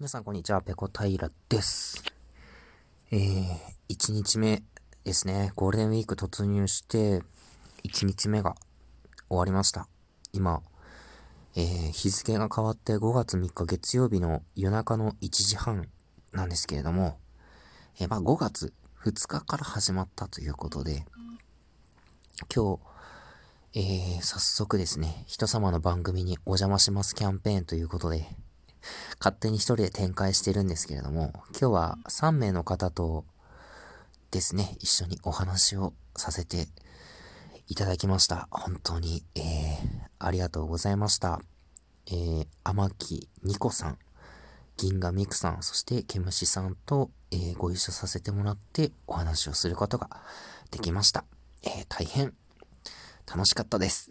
皆さんこんにちは、ペコ平です。えー、1日目ですね、ゴールデンウィーク突入して、1日目が終わりました。今、えー、日付が変わって5月3日月曜日の夜中の1時半なんですけれども、えー、まあ5月2日から始まったということで、今日、えー、早速ですね、人様の番組にお邪魔しますキャンペーンということで、勝手に一人で展開してるんですけれども、今日は3名の方とですね、一緒にお話をさせていただきました。本当に、えー、ありがとうございました。えー、天木ニコさん、銀河ミクさん、そしてケムシさんと、えー、ご一緒させてもらってお話をすることができました。えー、大変楽しかったです。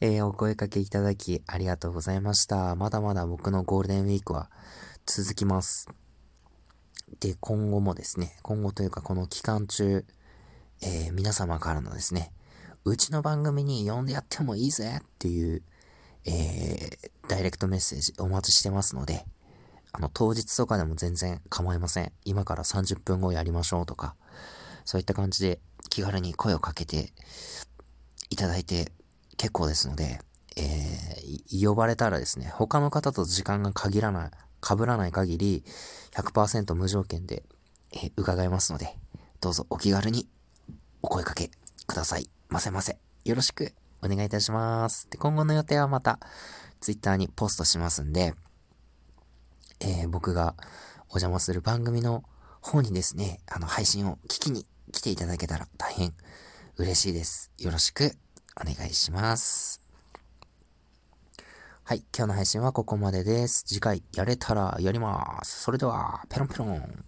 えー、お声かけいただきありがとうございました。まだまだ僕のゴールデンウィークは続きます。で、今後もですね、今後というかこの期間中、えー、皆様からのですね、うちの番組に呼んでやってもいいぜっていう、えー、ダイレクトメッセージお待ちしてますので、あの、当日とかでも全然構いません。今から30分後やりましょうとか、そういった感じで気軽に声をかけていただいて結構ですので、えー、呼ばれたらですね、他の方と時間が限らない、被らない限り、100%無条件で、えー、伺いますので、どうぞお気軽にお声かけくださいませませ。よろしくお願いいたします。で、今後の予定はまた、ツイッターにポストしますんで、えー、僕がお邪魔する番組の方にですね、あの、配信を聞きに来ていただけたら大変嬉しいです。よろしくお願いします。はい、今日の配信はここまでです。次回やれたらやります。それでは、ペロンペロン。